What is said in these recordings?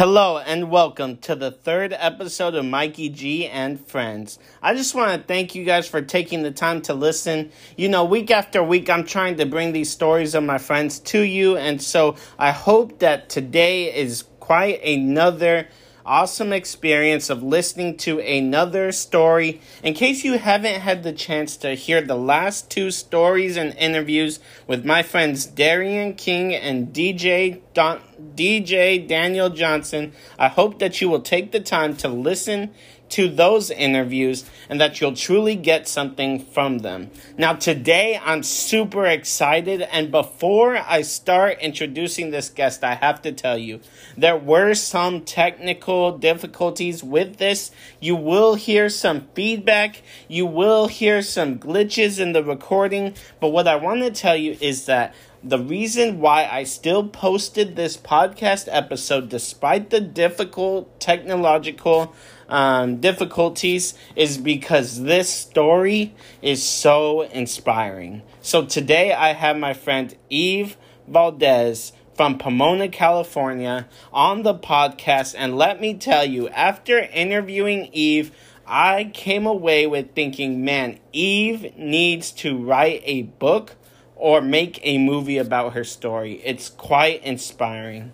Hello and welcome to the third episode of Mikey G and Friends. I just want to thank you guys for taking the time to listen. You know, week after week, I'm trying to bring these stories of my friends to you, and so I hope that today is quite another awesome experience of listening to another story. In case you haven't had the chance to hear the last two stories and interviews with my friends Darian King and DJ Don- DJ Daniel Johnson, I hope that you will take the time to listen to those interviews and that you'll truly get something from them. Now, today I'm super excited, and before I start introducing this guest, I have to tell you there were some technical difficulties with this. You will hear some feedback, you will hear some glitches in the recording, but what I want to tell you is that the reason why I still posted this podcast episode despite the difficult technological um, difficulties is because this story is so inspiring. So today I have my friend Eve Valdez from Pomona, California on the podcast. And let me tell you, after interviewing Eve, I came away with thinking, man, Eve needs to write a book or make a movie about her story. It's quite inspiring.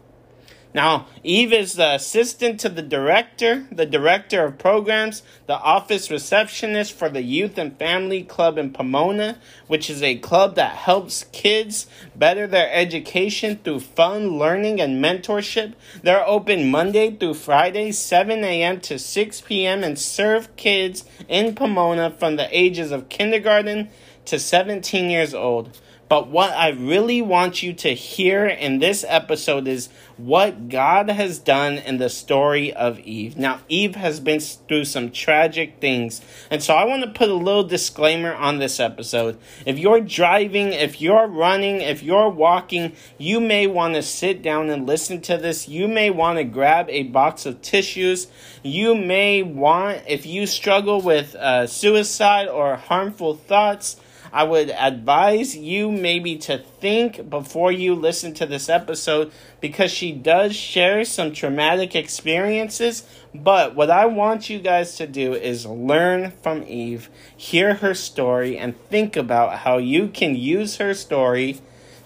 Now, Eve is the assistant to the director, the director of programs, the office receptionist for the Youth and Family Club in Pomona, which is a club that helps kids better their education through fun learning and mentorship. They're open Monday through Friday, 7 a.m. to 6 p.m., and serve kids in Pomona from the ages of kindergarten to 17 years old. But what I really want you to hear in this episode is what God has done in the story of Eve. Now, Eve has been through some tragic things. And so I want to put a little disclaimer on this episode. If you're driving, if you're running, if you're walking, you may want to sit down and listen to this. You may want to grab a box of tissues. You may want, if you struggle with uh, suicide or harmful thoughts, I would advise you maybe to think before you listen to this episode because she does share some traumatic experiences. But what I want you guys to do is learn from Eve, hear her story, and think about how you can use her story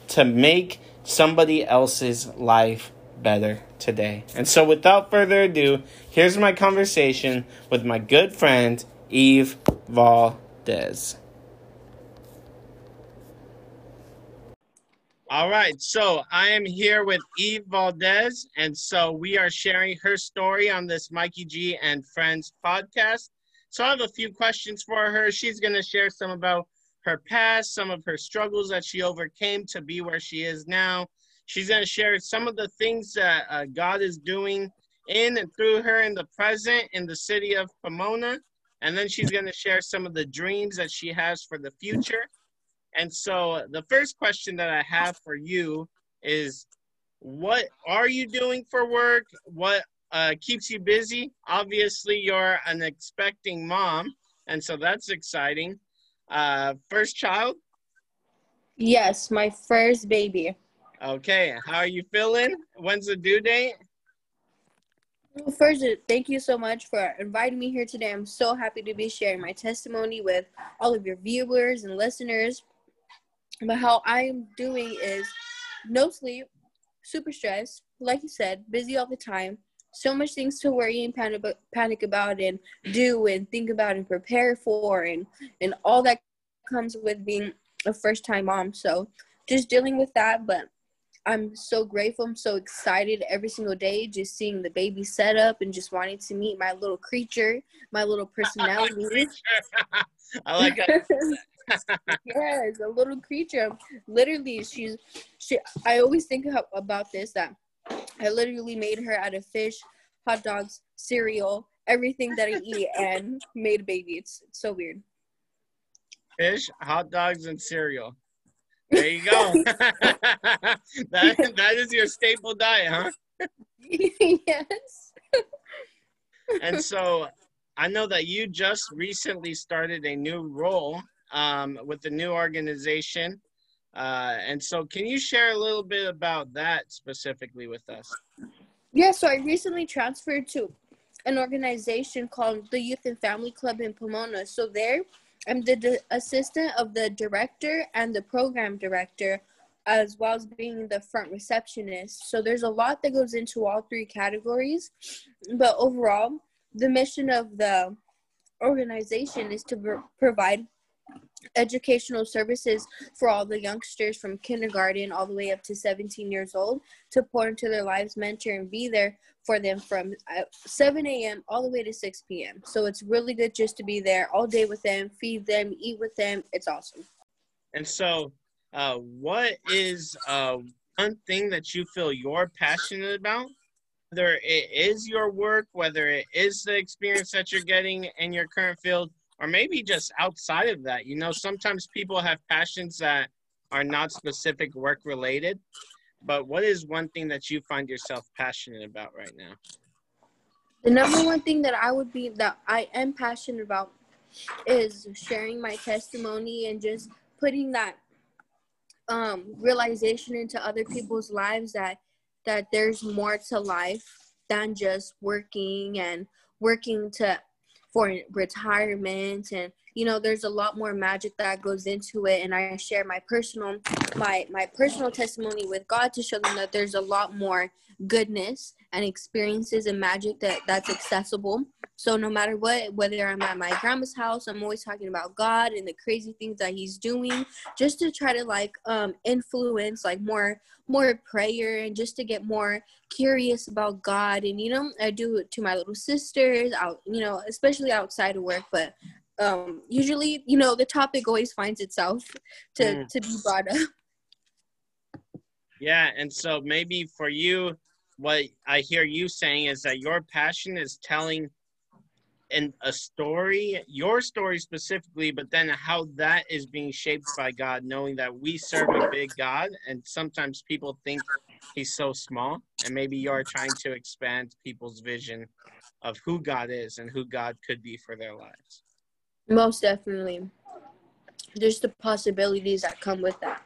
to make somebody else's life better today. And so, without further ado, here's my conversation with my good friend, Eve Valdez. All right, so I am here with Eve Valdez, and so we are sharing her story on this Mikey G and Friends podcast. So I have a few questions for her. She's going to share some about her past, some of her struggles that she overcame to be where she is now. She's going to share some of the things that uh, God is doing in and through her in the present in the city of Pomona. And then she's going to share some of the dreams that she has for the future. And so the first question that I have for you is what are you doing for work? What uh, keeps you busy? Obviously, you're an expecting mom, and so that's exciting. Uh, first child? Yes, my first baby. Okay, how are you feeling? When's the due date? Well, first, thank you so much for inviting me here today. I'm so happy to be sharing my testimony with all of your viewers and listeners. But how I'm doing is no sleep, super stressed, like you said, busy all the time, so much things to worry and panic, panic about and do and think about and prepare for and and all that comes with being a first time mom. So just dealing with that, but I'm so grateful. I'm so excited every single day just seeing the baby set up and just wanting to meet my little creature, my little personality. I like that. yes, a little creature. Literally, she's she. I always think about this that I literally made her out of fish, hot dogs, cereal, everything that I eat, and made a baby. It's, it's so weird. Fish, hot dogs, and cereal. There you go. that that is your staple diet, huh? yes. and so I know that you just recently started a new role um, with the new organization. Uh, and so, can you share a little bit about that specifically with us? Yeah, so I recently transferred to an organization called the Youth and Family Club in Pomona. So there, I'm the, the assistant of the director and the program director, as well as being the front receptionist. So there's a lot that goes into all three categories, but overall, the mission of the organization is to provide educational services for all the youngsters from kindergarten all the way up to 17 years old to pour into their lives, mentor, and be there for them from uh, 7 a.m. all the way to 6 p.m. So it's really good just to be there all day with them, feed them, eat with them. It's awesome. And so, uh, what is uh, one thing that you feel you're passionate about? Whether it is your work, whether it is the experience that you're getting in your current field, or maybe just outside of that. You know, sometimes people have passions that are not specific work related. But what is one thing that you find yourself passionate about right now? The number one thing that I would be that I am passionate about is sharing my testimony and just putting that um, realization into other people's lives that that there's more to life than just working and working to for retirement. And you know there's a lot more magic that goes into it. And i share my personal my my personal testimony with god to show them that there's a lot more goodness and experiences and magic that that's accessible. So no matter what whether i'm at my grandma's house i'm always talking about god and the crazy things that he's doing just to try to like um influence like more more prayer and just to get more curious about god. And you know i do it to my little sisters out you know especially outside of work but um usually you know the topic always finds itself to mm. to be brought up yeah and so maybe for you what i hear you saying is that your passion is telling in a story your story specifically but then how that is being shaped by god knowing that we serve a big god and sometimes people think he's so small and maybe you're trying to expand people's vision of who god is and who god could be for their lives most definitely. There's the possibilities that come with that.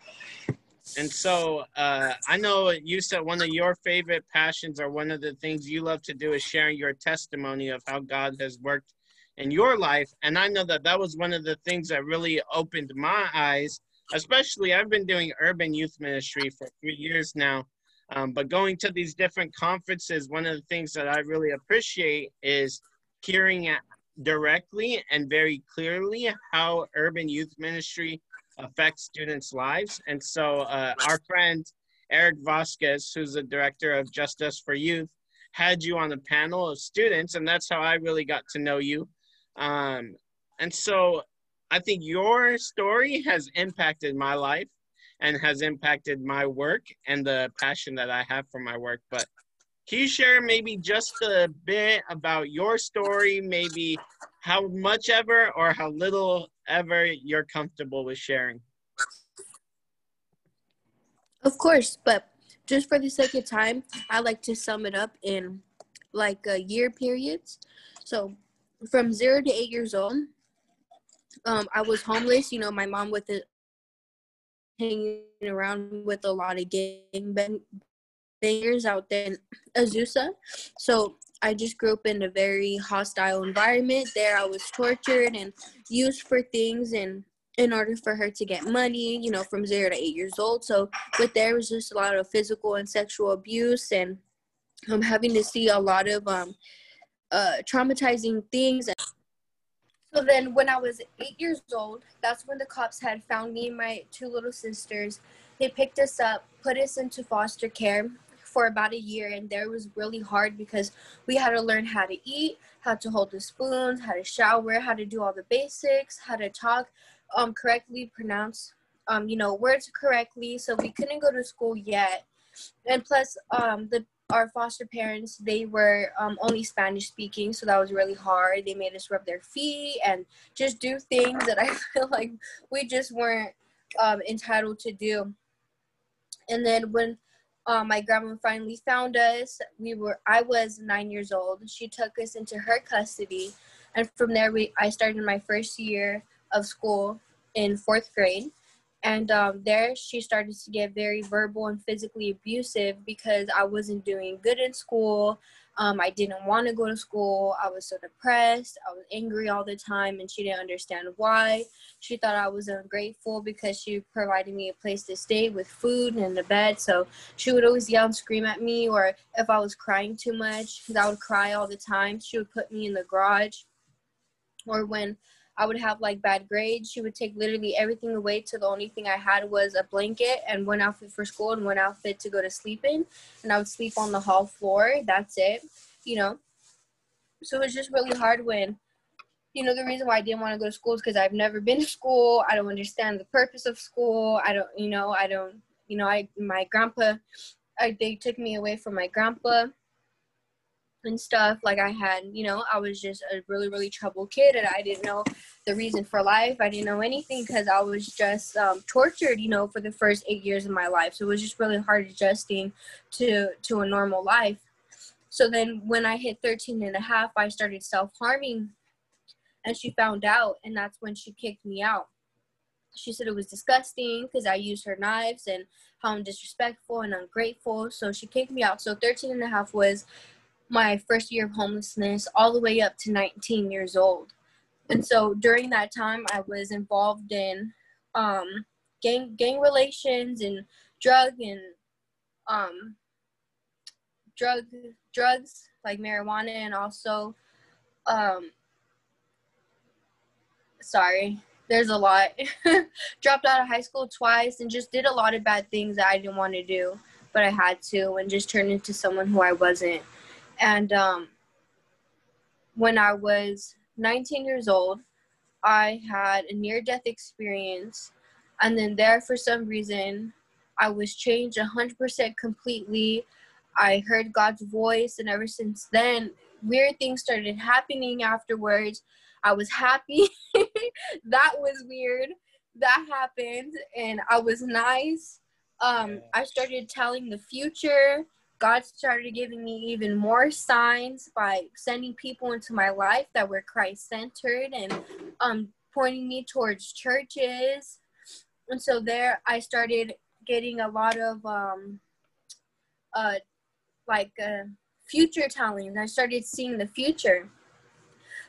And so uh, I know you said one of your favorite passions or one of the things you love to do is sharing your testimony of how God has worked in your life. And I know that that was one of the things that really opened my eyes, especially I've been doing urban youth ministry for three years now. Um, but going to these different conferences, one of the things that I really appreciate is hearing directly and very clearly how urban youth ministry affects students' lives. And so, uh, our friend Eric Vasquez, who's the director of Justice for Youth, had you on the panel of students, and that's how I really got to know you. Um, and so, I think your story has impacted my life and has impacted my work and the passion that I have for my work. But can you share maybe just a bit about your story, maybe how much ever or how little ever you're comfortable with sharing? Of course, but just for the sake of time, I like to sum it up in like a year periods. So from zero to eight years old, um, I was homeless. You know, my mom with it hanging around with a lot of gang bangers out there in Azusa. So I just grew up in a very hostile environment. There I was tortured and used for things and in order for her to get money, you know, from zero to eight years old. So but there was just a lot of physical and sexual abuse and I'm having to see a lot of um uh traumatizing things so then when I was eight years old, that's when the cops had found me and my two little sisters. They picked us up, put us into foster care, for about a year and there was really hard because we had to learn how to eat how to hold the spoons how to shower how to do all the basics how to talk um, correctly pronounce um, you know words correctly. So we couldn't go to school yet. And plus um, the our foster parents they were um, only spanish speaking so that was really hard. They made us rub their feet and just do things that i feel like we just weren't um, entitled to do. And then when um, my grandma finally found us. We were I was nine years old. She took us into her custody, and from there we I started my first year of school in fourth grade, And um, there, she started to get very verbal and physically abusive because I wasn't doing good in school. Um, I didn't want to go to school. I was so depressed. I was angry all the time, and she didn't understand why. She thought I was ungrateful because she provided me a place to stay with food and a bed. So she would always yell and scream at me, or if I was crying too much, because I would cry all the time, she would put me in the garage. Or when I would have like bad grades. She would take literally everything away till the only thing I had was a blanket and one outfit for school and one outfit to go to sleep in. And I would sleep on the hall floor. That's it, you know. So it was just really hard when, you know, the reason why I didn't want to go to school is because I've never been to school. I don't understand the purpose of school. I don't, you know, I don't, you know, I, my grandpa, I, they took me away from my grandpa and stuff like i had you know i was just a really really troubled kid and i didn't know the reason for life. I didn't know anything because i was just um, tortured you know for the first eight years of my life. So it was just really hard adjusting to to a normal life. So then when i hit 13 and a half i started self-harming and she found out and that's when she kicked me out. She said it was disgusting because i used her knives and how i'm disrespectful and ungrateful so she kicked me out. So 13 and a half was my first year of homelessness all the way up to 19 years old. And so during that time, I was involved in um, gang gang relations and drug and um, drug drugs like marijuana and also um, sorry there's a lot dropped out of high school twice and just did a lot of bad things that i didn't want to do but i had to and just turned into someone who i wasn't and um, when I was 19 years old, I had a near death experience. And then, there, for some reason, I was changed 100% completely. I heard God's voice, and ever since then, weird things started happening afterwards. I was happy. that was weird. That happened, and I was nice. Um, I started telling the future. God started giving me even more signs by sending people into my life that were Christ centered and um, pointing me towards churches. And so there I started getting a lot of um, uh, like uh, future telling. I started seeing the future.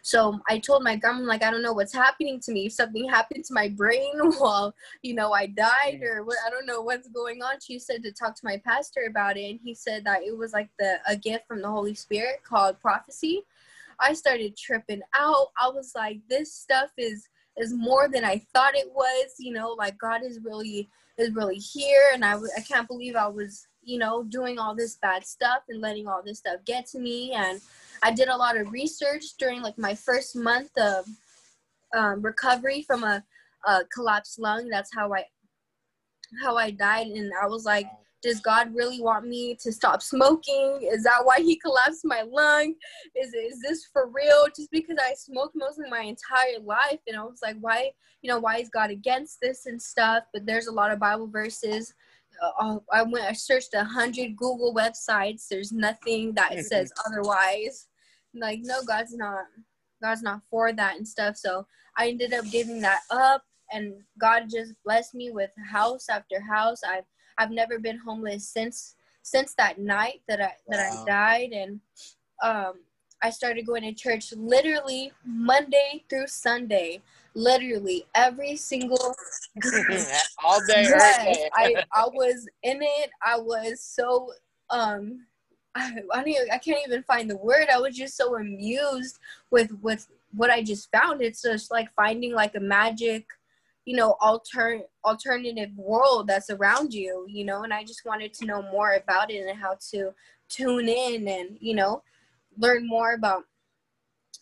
So I told my grandma, like, I don't know what's happening to me. If something happened to my brain while, you know, I died or what, I don't know what's going on. She said to talk to my pastor about it. And he said that it was like the a gift from the Holy Spirit called prophecy. I started tripping out. I was like, this stuff is is more than I thought it was. You know, like God is really is really here, and I I can't believe I was you know doing all this bad stuff and letting all this stuff get to me. And I did a lot of research during like my first month of um, recovery from a, a collapsed lung. That's how I how I died, and I was like, does God really want me to stop smoking? Is that why He collapsed my lung? Is is this for real? Just because I smoked mostly my entire life, and I was like, why, you know, why is God against this and stuff? But there's a lot of Bible verses. Uh, I went, I searched a hundred Google websites. There's nothing that says otherwise. Like, no, God's not, God's not for that and stuff. So I ended up giving that up, and God just blessed me with house after house. I've I've never been homeless since since that night that I that wow. I died and um I started going to church literally Monday through Sunday. Literally every single all day. Yes, I I was in it. I was so um I, I, I can't even find the word. I was just so amused with with what I just found. It's just like finding like a magic you know alter alternative world that's around you you know and i just wanted to know more about it and how to tune in and you know learn more about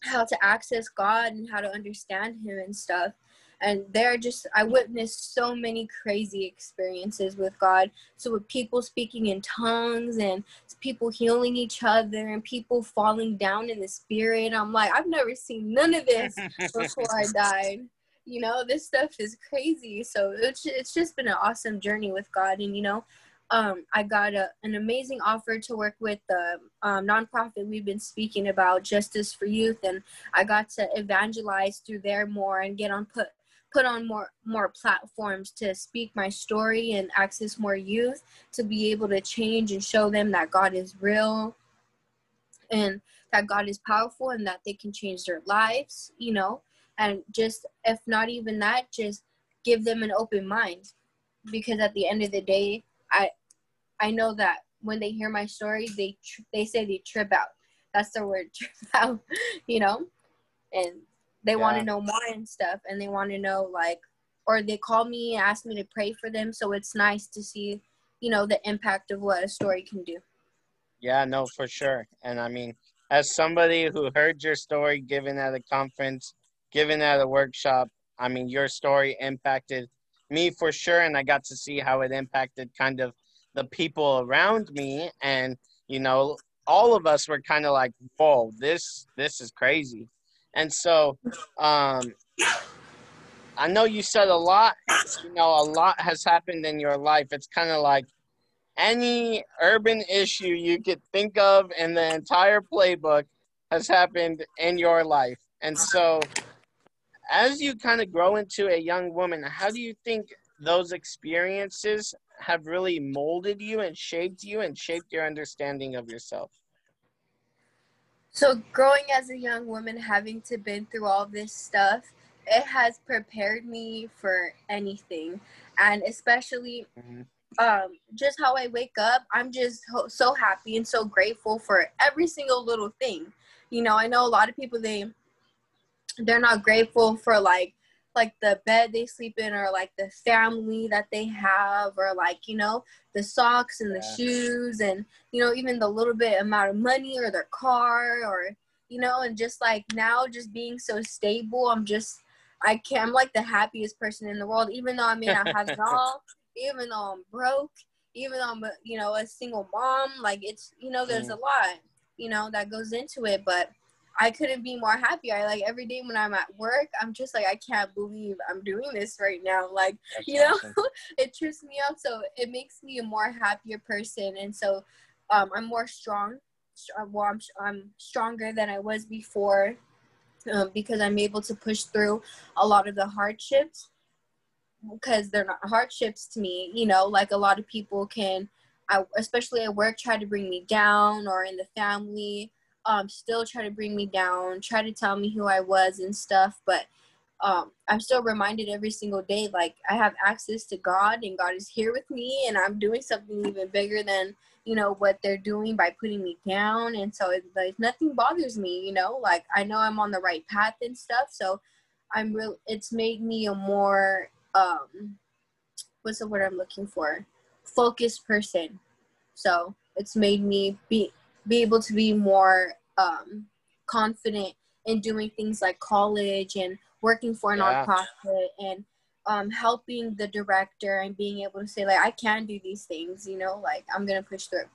how to access god and how to understand him and stuff. And there just i witnessed so many crazy experiences with god. So with people speaking in tongues and people healing each other and people falling down in the spirit. I'm like i've never seen none of this before i died. You know this stuff is crazy. So it's, it's just been an awesome journey with god. And you know um, i got a, an amazing offer to work with the um, nonprofit we've been speaking about justice for youth and i got to evangelize through there more and get on put put on more more platforms to speak my story and access more youth to be able to change and show them that God is real and that God is powerful and that they can change their lives, you know, and just if not even that, just give them an open mind because at the end of the day, I I know that when they hear my story, they they say they trip out. That's the word trip out, you know, and they yeah. want to know more and stuff, and they want to know like, or they call me and ask me to pray for them. So it's nice to see, you know, the impact of what a story can do. Yeah, no, for sure. And I mean, as somebody who heard your story given at a conference, given at a workshop, I mean, your story impacted me for sure, and I got to see how it impacted kind of the people around me, and you know, all of us were kind of like, "Whoa, this this is crazy," and so, um, I know you said a lot. You know, a lot has happened in your life. It's kind of like any urban issue you could think of in the entire playbook has happened in your life, and so as you kind of grow into a young woman, how do you think those experiences have really molded you and shaped you and shaped your understanding of yourself? So, growing as a young woman, having to been through all this stuff, it has prepared me for anything, and especially mm-hmm. um, just how I wake up. I'm just ho- so happy and so grateful for every single little thing. You know, I know a lot of people they they're not grateful for like like the bed they sleep in or like the family that they have or like you know the socks and the yeah. shoes and you know even the little bit amount of money or their car or you know and just like now just being so stable i'm just i can't i'm like the happiest person in the world even though i may not have it all even though i'm broke even though i'm a, you know a single mom like it's you know there's mm. a lot you know that goes into it but I couldn't be more happy. I like every day when I'm at work, I'm just like I can't believe I'm doing this right now. Like That's you know, awesome. it trips me up. So it makes me a more happier person, and so um, I'm more strong. Uh, well, I'm, I'm stronger than I was before um, because I'm able to push through a lot of the hardships because they're not hardships to me. You know, like a lot of people can, I, especially at work, try to bring me down or in the family um, still try to bring me down, try to tell me who I was and stuff. But um, I'm still reminded every single day, like I have access to God and God is here with me and I'm doing something even bigger than, you know, what they're doing by putting me down. And so it, like nothing bothers me, you know, like I know I'm on the right path and stuff. So I'm real, it's made me a more, um, what's the word I'm looking for? Focused person. So it's made me be be able to be more um, confident in doing things like college and working for a yeah. nonprofit and um, helping the director and being able to say like I can do these things, you know, like I'm gonna push through.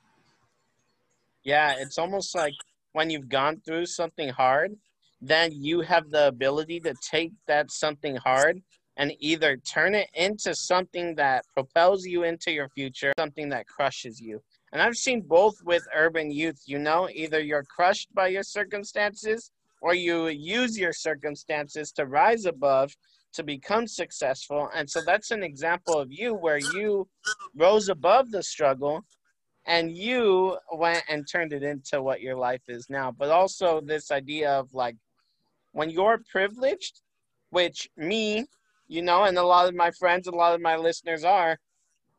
Yeah, it's almost like when you've gone through something hard, then you have the ability to take that something hard and either turn it into something that propels you into your future, something that crushes you. And I've seen both with urban youth, you know, either you're crushed by your circumstances or you use your circumstances to rise above to become successful. And so that's an example of you where you rose above the struggle and you went and turned it into what your life is now. But also this idea of like when you're privileged, which me, you know, and a lot of my friends, a lot of my listeners are,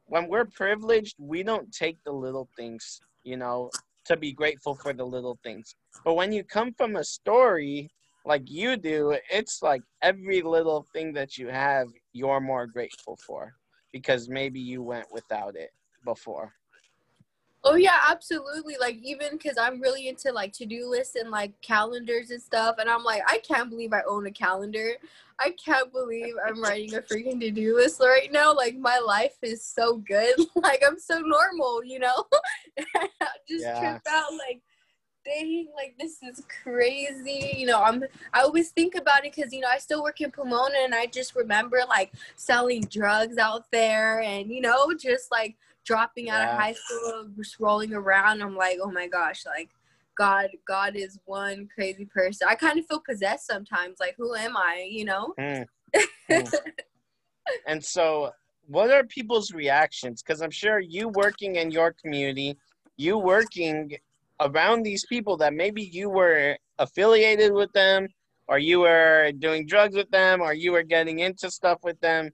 when we're privileged, we don't take the little things, you know, to be grateful for the little things. But when you come from a story like you do, it's like every little thing that you have, you're more grateful for because maybe you went without it before. Oh yeah, absolutely. Like even because I'm really into like to do lists and like calendars and stuff, and I'm like, I can't believe I own a calendar. I can't believe I'm writing a freaking to do list right now. Like my life is so good. like I'm so normal, you know. just yeah. trip out like, dang, like this is crazy. You know, I'm. I always think about it because you know I still work in Pomona, and I just remember like selling drugs out there, and you know just like dropping yeah. out of high school, just rolling around. I'm like, oh my gosh, like God, God is one crazy person. I kind of feel possessed sometimes. Like, who am I? You know? Mm. and so, what are people's reactions? Because I'm sure you working in your community, you working around these people that maybe you were affiliated with them, or you were doing drugs with them, or you were getting into stuff with them.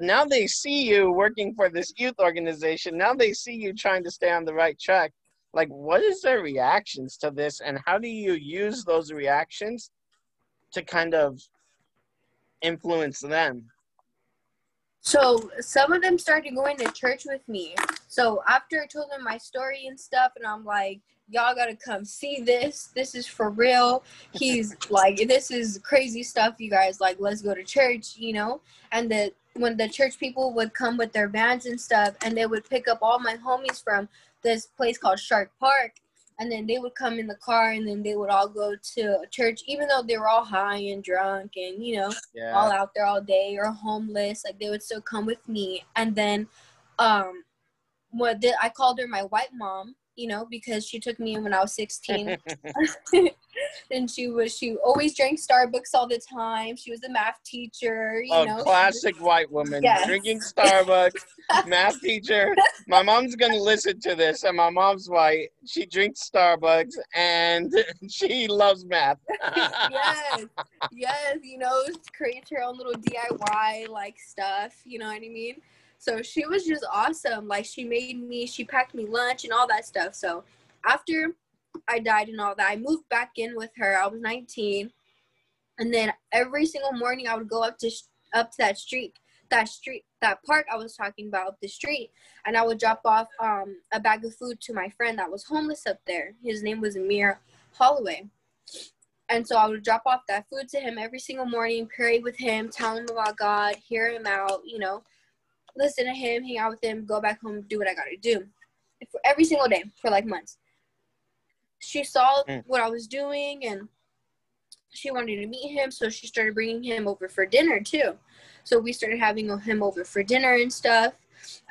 Now they see you working for this youth organization. Now they see you trying to stay on the right track. Like, what is their reactions to this, and how do you use those reactions to kind of influence them? So some of them started going to church with me. So after I told them my story and stuff, and I'm like, y'all gotta come see this. This is for real. He's like, this is crazy stuff, you guys. Like, let's go to church, you know? And the when the church people would come with their vans and stuff, and they would pick up all my homies from this place called Shark Park, and then they would come in the car and then they would all go to church even though they were all high and drunk and you know yeah. all out there all day or homeless like they would still come with me and then um what did i called her my white mom you know, because she took me in when I was 16. and she was she always drank Starbucks all the time. She was a math teacher, you a know. classic was, white woman yes. drinking Starbucks, math teacher. My mom's going to listen to this and my mom's white. She drinks Starbucks and she loves math. yes. Yes, you know, creates her own little DIY like stuff, you know what I mean? So she was just awesome. Like she made me, she packed me lunch and all that stuff. So after I died and all that, I moved back in with her. I was 19. And then every single morning I would go up to up to that street, that street, that park I was talking about the street, and I would drop off um, a bag of food to my friend that was homeless up there. His name was Amir Holloway. And so I would drop off that food to him every single morning, pray with him, tell him about God, hear him out, you know, listen to him, hang out with him, go back home, do what I gotta do. For every single day for like months. She saw mm. what I was doing and she wanted to meet him, so she started bringing him over for dinner too. So we started having him over for dinner and stuff.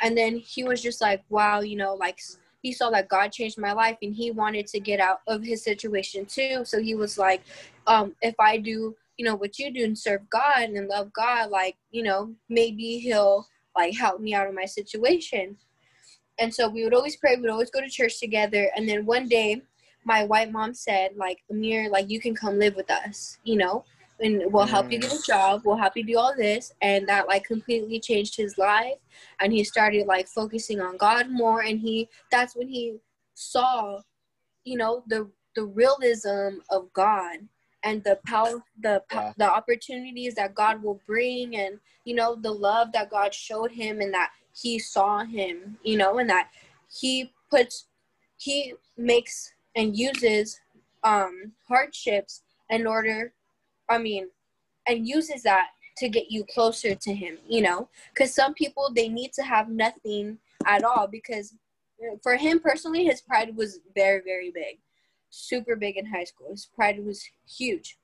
And then he was just like, wow, you know, like he saw that God changed my life and he wanted to get out of his situation too. So he was like, um, if I do, you know, what you do and serve God and love God, like, you know, maybe he'll like help me out of my situation. And so we would always pray, we'd always go to church together. And then one day, my white mom said, like, Amir, like, you can come live with us, you know, and we'll help you get a mm. job, we'll help you do all this. And that, like, completely changed his life. And he started, like, focusing on God more. And he, that's when he saw, you know, the, the realism of God and the power the yeah. the opportunities that God will bring and you know the love that God showed him and that he saw him you know and that he puts he makes and uses um hardships in order I mean and uses that to get you closer to him you know cuz some people they need to have nothing at all because for him personally his pride was very very big super big in high school. His pride was huge.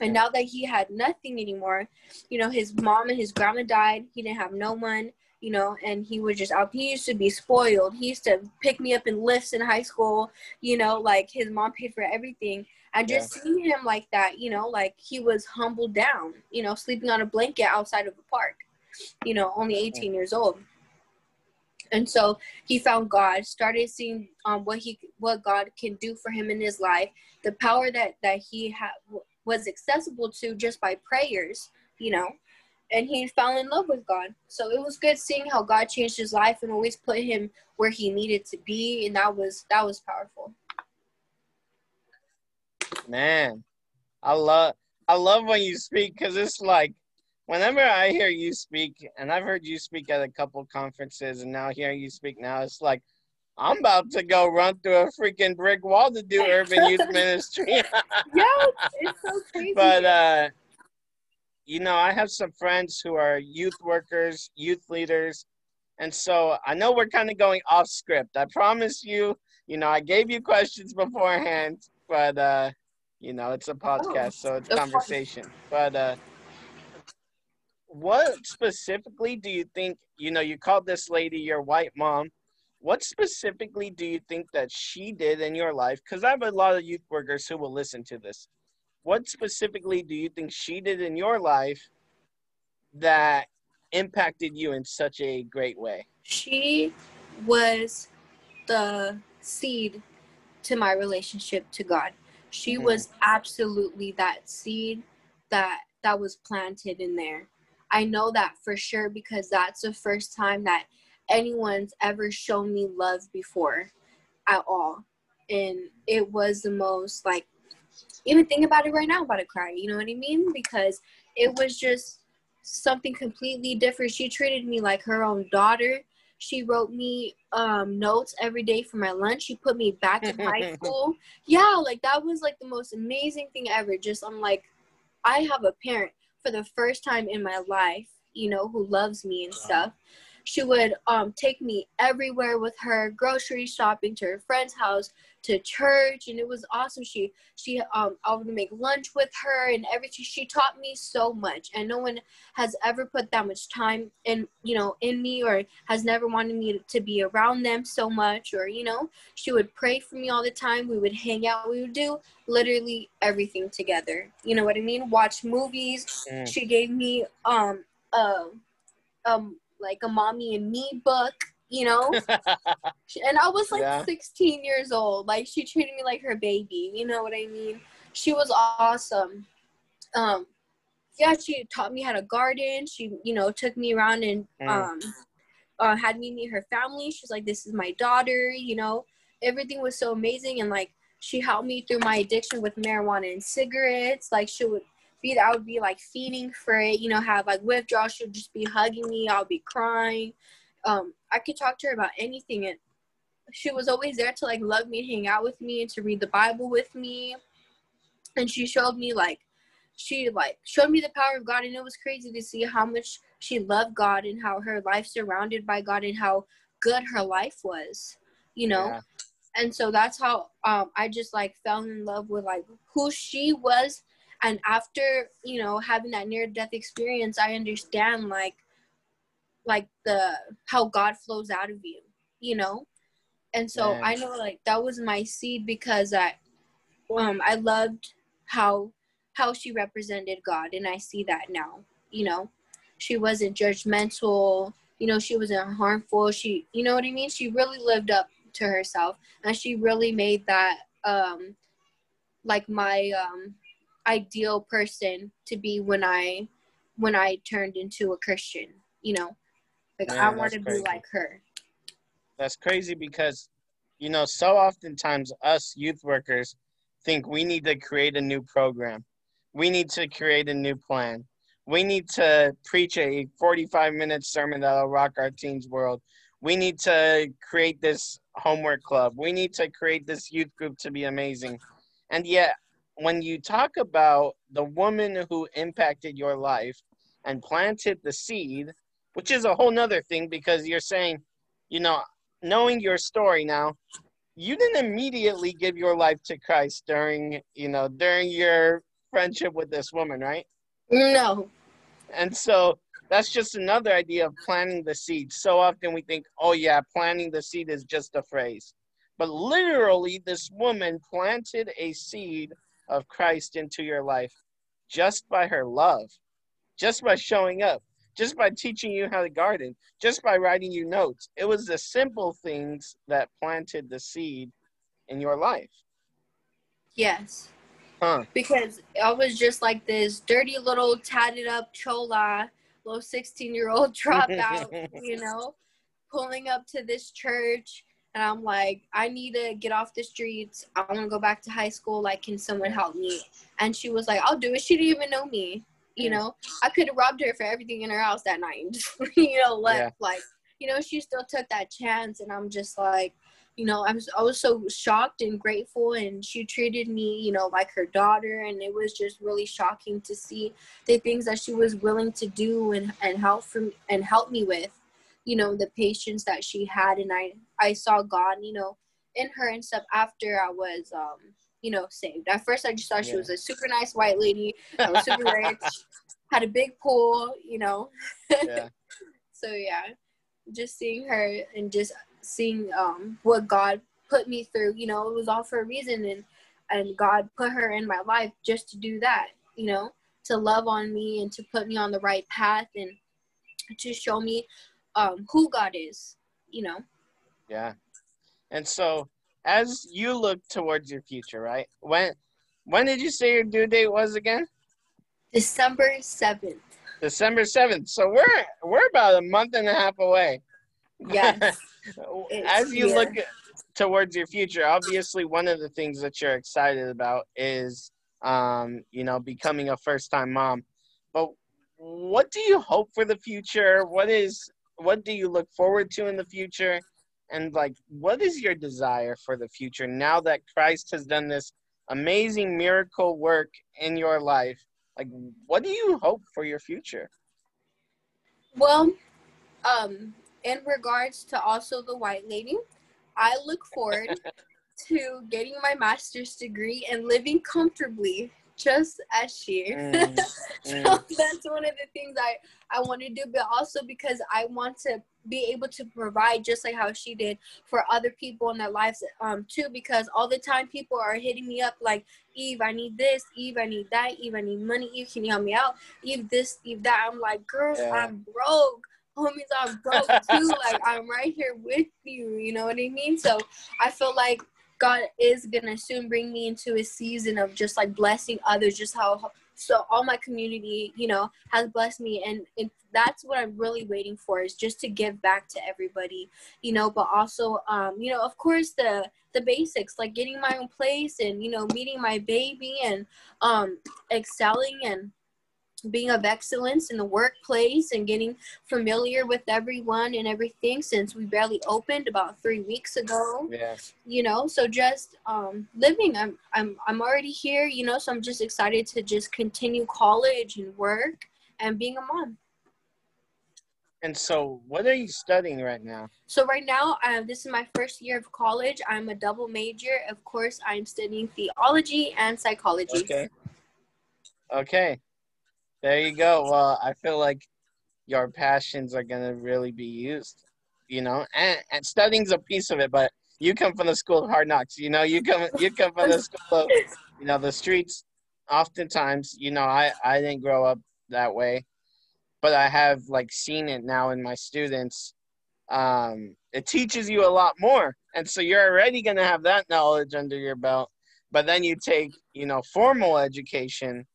And now that he had nothing anymore, you know, his mom and his grandma died. He didn't have no one, you know, and he was just out. He used to be spoiled. He used to pick me up in lifts in high school, you know, like his mom paid for everything. And just yeah. seeing him like that, you know, like he was humbled down, you know, sleeping on a blanket outside of the park, you know, only 18 years old and so he found god started seeing um, what he what god can do for him in his life the power that that he had was accessible to just by prayers you know and he fell in love with god. So it was good seeing how god changed his life and always put him where he needed to be and that was that was powerful. Man i love i love when you speak because it's like whenever I hear you speak, and I've heard you speak at a couple conferences, and now hearing you speak now, it's like I'm about to go run through a freaking brick wall to do urban youth ministry. yeah, it's so crazy. But uh, you know, I have some friends who are youth workers, youth leaders, and so I know we're kind of going off script. I promise you. You know, I gave you questions beforehand, but uh, you know, it's a podcast, oh, so it's conversation. But uh what specifically do you think you know you called this lady your white mom what specifically do you think that she did in your life because i have a lot of youth workers who will listen to this what specifically do you think she did in your life that impacted you in such a great way? She was the seed to my relationship to God. She mm-hmm. was absolutely that seed that that was planted in there. I know that for sure because that's the first time that anyone's ever shown me love before at all. And it was the most like even think about it right now, I'm about to cry, you know what I mean? Because it was just something completely different. She treated me like her own daughter. She wrote me um, notes every day for my lunch. She put me back in high school. Yeah, like that was like the most amazing thing ever. Just I'm like, I have a parent for the first time in my life, you know, who loves me and stuff she would um, take me everywhere with her grocery shopping to her friend's house to church and it was awesome. She she um i would make lunch with her and everything. She taught me so much and no one has ever put that much time in you know in me or has never wanted me to be around them so much or you know she would pray for me all the time. We would hang out. We would do literally everything together. You know what i mean? Watch movies. Mm. she gave me um uh, um like a mommy and me book, you know? and I was like yeah. 16 years old. Like she treated me like her baby, you know what I mean? She was awesome. Um yeah, she taught me how to garden. She, you know, took me around and mm. um uh, had me meet her family. She's like, "This is my daughter," you know. Everything was so amazing and like she helped me through my addiction with marijuana and cigarettes. Like she would be I would be like feeding for it, you know, have like withdrawal. She would just be hugging me. I'll be crying. Um, I could talk to her about anything, and she was always there to like love me, and hang out with me, and to read the Bible with me. And she showed me like she like showed me the power of God, and it was crazy to see how much she loved God and how her life surrounded by God and how good her life was, you know. Yeah. And so that's how um, I just like fell in love with like who she was and after you know having that near death experience i understand like like the how god flows out of you you know? And so i know like that was my seed because i um i loved how how she represented god and i see that now you know? She wasn't judgmental you know she wasn't harmful she you know what i mean? She really lived up to herself and she really made that um like my um ideal person to be when I when I turned into a Christian, you know. Like Man, I want to be like her. That's crazy because you know, so oftentimes us youth workers think we need to create a new program. We need to create a new plan. We need to preach a 45 minute sermon that'll rock our teens' world. We need to create this homework club. We need to create this youth group to be amazing. And yet, when you talk about the woman who impacted your life and planted the seed, which is a whole nother thing because you're saying, you know, knowing your story now, you didn't immediately give your life to Christ during, you know, during your friendship with this woman, right? No. And so that's just another idea of planting the seed. So often we think, oh, yeah, planting the seed is just a phrase. But literally, this woman planted a seed of Christ into your life just by her love, just by showing up, just by teaching you how to garden, just by writing you notes. It was the simple things that planted the seed in your life. Yes. Huh. Because I was just like this dirty little tatted up chola, little 16 year old dropout, you know, pulling up to this church and I'm like, I need to get off the streets. I want to go back to high school. Like, can someone help me? And she was like, I'll do it. She didn't even know me. You know, I could have robbed her for everything in her house that night. and just you know, left yeah. like, you know, she still took that chance, and I'm just like, you know, I was I was so shocked and grateful, and she treated me, you know, like her daughter, and it was just really shocking to see the things that she was willing to do and and help from and help me with you know the patience that she had and i i saw god you know in her and stuff after i was um you know saved at first i just thought yeah. she was a super nice white lady super rich had a big pool you know yeah. so yeah just seeing her and just seeing um what god put me through you know it was all for a reason and and god put her in my life just to do that you know to love on me and to put me on the right path and to show me um, who God is, you know. Yeah. And so as you look towards your future, right? When when did you say your due date was again? December 7th. December 7th. So we're we're about a month and a half away. Yes. as you look towards your future, obviously one of the things that you're excited about is um, you know, becoming a first-time mom. But what do you hope for the future? What is what do you look forward to in the future? And like what is your desire for the future now that Christ has done this amazing miracle work in your life? Like what do you hope for your future? Well, um in regards to also the white lady, I look forward to getting my master's degree and living comfortably just as she. Mm, so mm. that's one of the things I, I want to do, but also because I want to be able to provide just like how she did for other people in their lives um too because all the time people are hitting me up like eve i need this eve i need that eve i need money eve can you help me out eve this eve that i'm like girl yeah. i'm broke homies I'm broke too. like I'm right here with you. You know what I mean? So I feel like God is gonna soon bring me into a season of just like blessing others, just how so all my community, you know, has blessed me, and, that's what I'm really waiting for is just to give back to everybody, you know. But also, um, you know, of course the the basics like getting my own place and you know meeting my baby and um excelling and being of excellence in the workplace and getting familiar with everyone and everything since we barely opened about three weeks ago. Yeah. You know, so just um, living. I'm I'm I'm already here. You know, so I'm just excited to just continue college and work and being a mom. And so, what are you studying right now? So right now, um, this is my first year of college. I'm a double major. Of course, I'm studying theology and psychology. Okay. Okay. There you go. Well, I feel like your passions are gonna really be used, you know, and, and studying's a piece of it, but you come from the school of hard knocks, you know, you come you come from the school of you know, the streets oftentimes, you know, I, I didn't grow up that way, but I have like seen it now in my students. Um, it teaches you a lot more. And so you're already gonna have that knowledge under your belt. But then you take, you know, formal education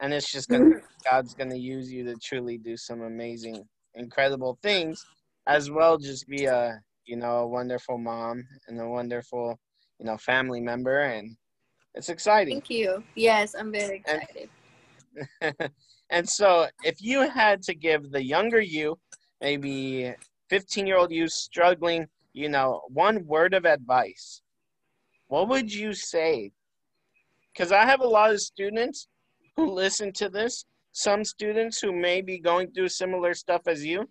and it's just gonna mm-hmm. God's gonna use you to truly do some amazing, incredible things, as well just be a you know a wonderful mom and a wonderful you know family member, and it's exciting. Thank you. Yes, I'm very excited. And, and so, if you had to give the younger you, maybe 15 year old you struggling, you know, one word of advice, what would you say? Because I have a lot of students who listen to this, some students who may be going through similar stuff as you,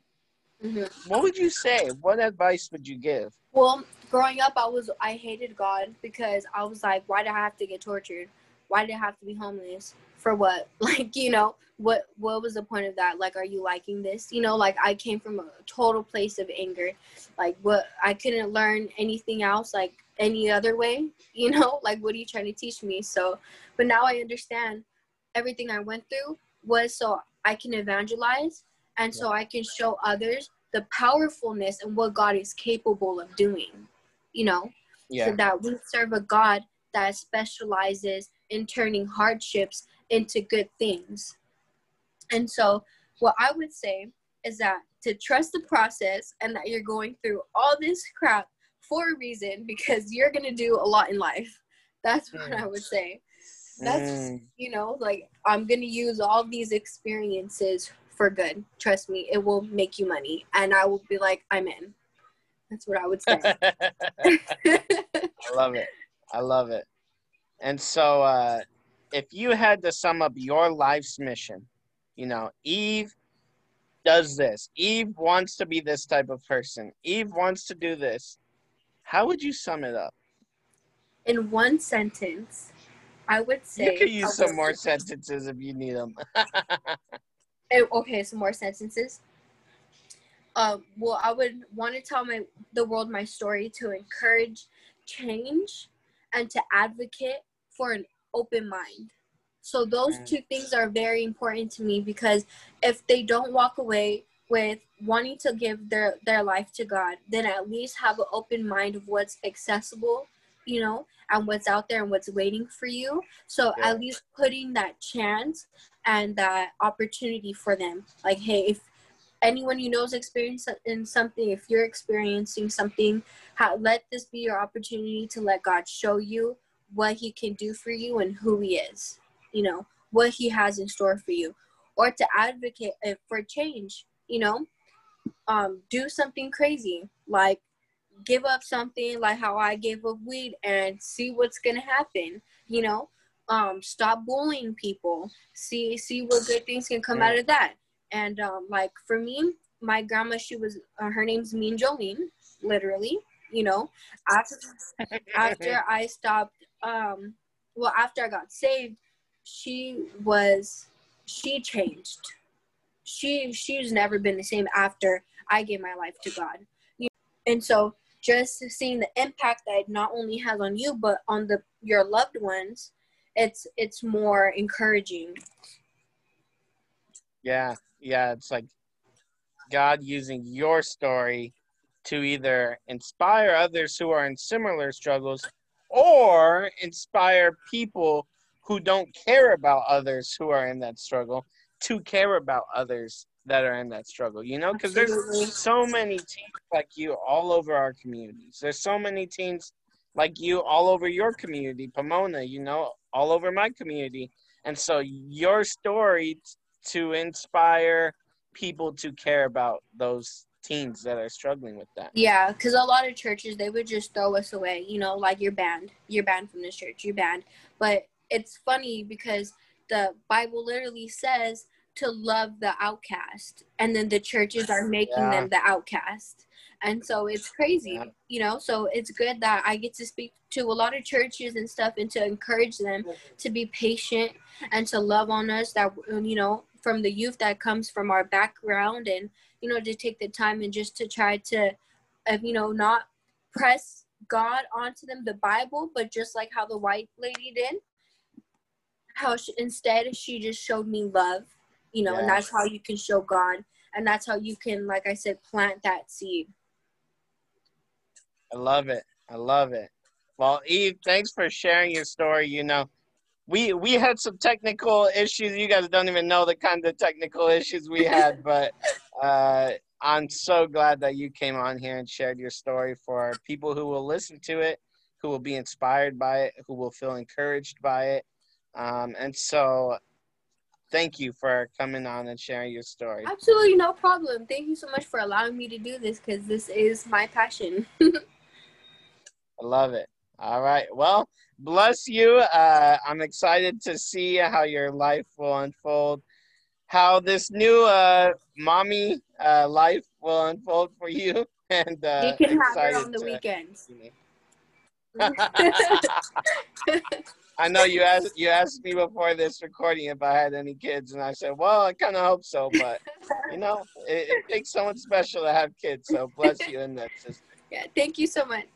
mm-hmm. what would you say? What advice would you give? Well, growing up, I was I hated God because I was like, why did I have to get tortured? Why did I have to be homeless? For what? Like, you know, what what was the point of that? Like, are you liking this? You know, like I came from a total place of anger. Like, what I couldn't learn anything else. Like any other way. You know, like what are you trying to teach me? So, but now I understand everything I went through was so I can evangelize and so I can show others the powerfulness and what God is capable of doing, you know? Yeah. So that we serve a God that specializes in turning hardships into good things. And so, what I would say is that to trust the process and that you're going through all this crap for a reason because you're going to do a lot in life. That's what I mm. would say that's mm. you know like i'm gonna use all these experiences for good. Trust me it will make you money and i will be like i'm in. That's what i would say. I love it. I love it. And so uh if you had to sum up your life's mission you know eve does this. Eve wants to be this type of person. Eve wants to do this. How would you sum it up? In one sentence I would say you could use some more sentences if you need them. Eh, okay, some more sentences. Um, well, I would want to tell my the world my story to encourage change and to advocate for an open mind. So those two things are very important to me because if they don't walk away with wanting to give their their life to God, then at least have an open mind of what's accessible, you know, and what's out there and what's waiting for you. So yeah. at least putting that chance and that opportunity for them. Like, hey, if anyone you know is experiencing something, if you're experiencing something, let this be your opportunity to let God show you what He can do for you and who He is. You know what He has in store for you, or to advocate uh, for change. You know, um, do something crazy like give up something like how I gave up weed and see what's gonna happen. You know, um, stop bullying people. See see what good things can come out of that. And um, like for me, my grandma, she was uh, her name's Mean Jolene, literally. You know, after after I stopped, um, well, after I got saved, she was she changed. She she's never been the same after I gave my life to God. You know? And so just seeing the impact that it not only has on you but on the your loved ones it's it's more encouraging. Yeah yeah it's like god using your story to either inspire others who are in similar struggles or inspire people who don't care about others who are in that struggle to care about others that are in that struggle, you know, because there's so many teens like you all over our communities. There's so many teens like you all over your community, Pomona, you know, all over my community. And so your story to inspire people to care about those teens that are struggling with that. Yeah, because a lot of churches they would just throw us away, you know, like you're banned, you're banned from this church, you're banned. But it's funny because the Bible literally says to love the outcast and then the churches are making yeah. them the outcast and so it's crazy yeah. you know so it's good that i get to speak to a lot of churches and stuff and to encourage them to be patient and to love on us that you know from the youth that comes from our background and you know to take the time and just to try to uh, you know not press god onto them the bible but just like how the white lady did how she, instead she just showed me love you know, yes. and that's how you can show God, and that's how you can, like I said, plant that seed. I love it. I love it. Well, Eve, thanks for sharing your story. You know, we we had some technical issues. You guys don't even know the kind of technical issues we had, but uh, I'm so glad that you came on here and shared your story for people who will listen to it, who will be inspired by it, who will feel encouraged by it. Um, and so thank you for coming on and sharing your story. Absolutely no problem. Thank you so much for allowing me to do this because this is my passion. I love it. All right. Well, bless you. Uh, I'm excited to see how your life will unfold, how this new uh, mommy uh, life will unfold for you. And uh, you can have it on the weekends. I know you asked you asked me before this recording if I had any kids, and I said, "Well, I kind of hope so, but you know, it, it takes someone special to have kids." So bless you in that, sister. Yeah, thank you so much.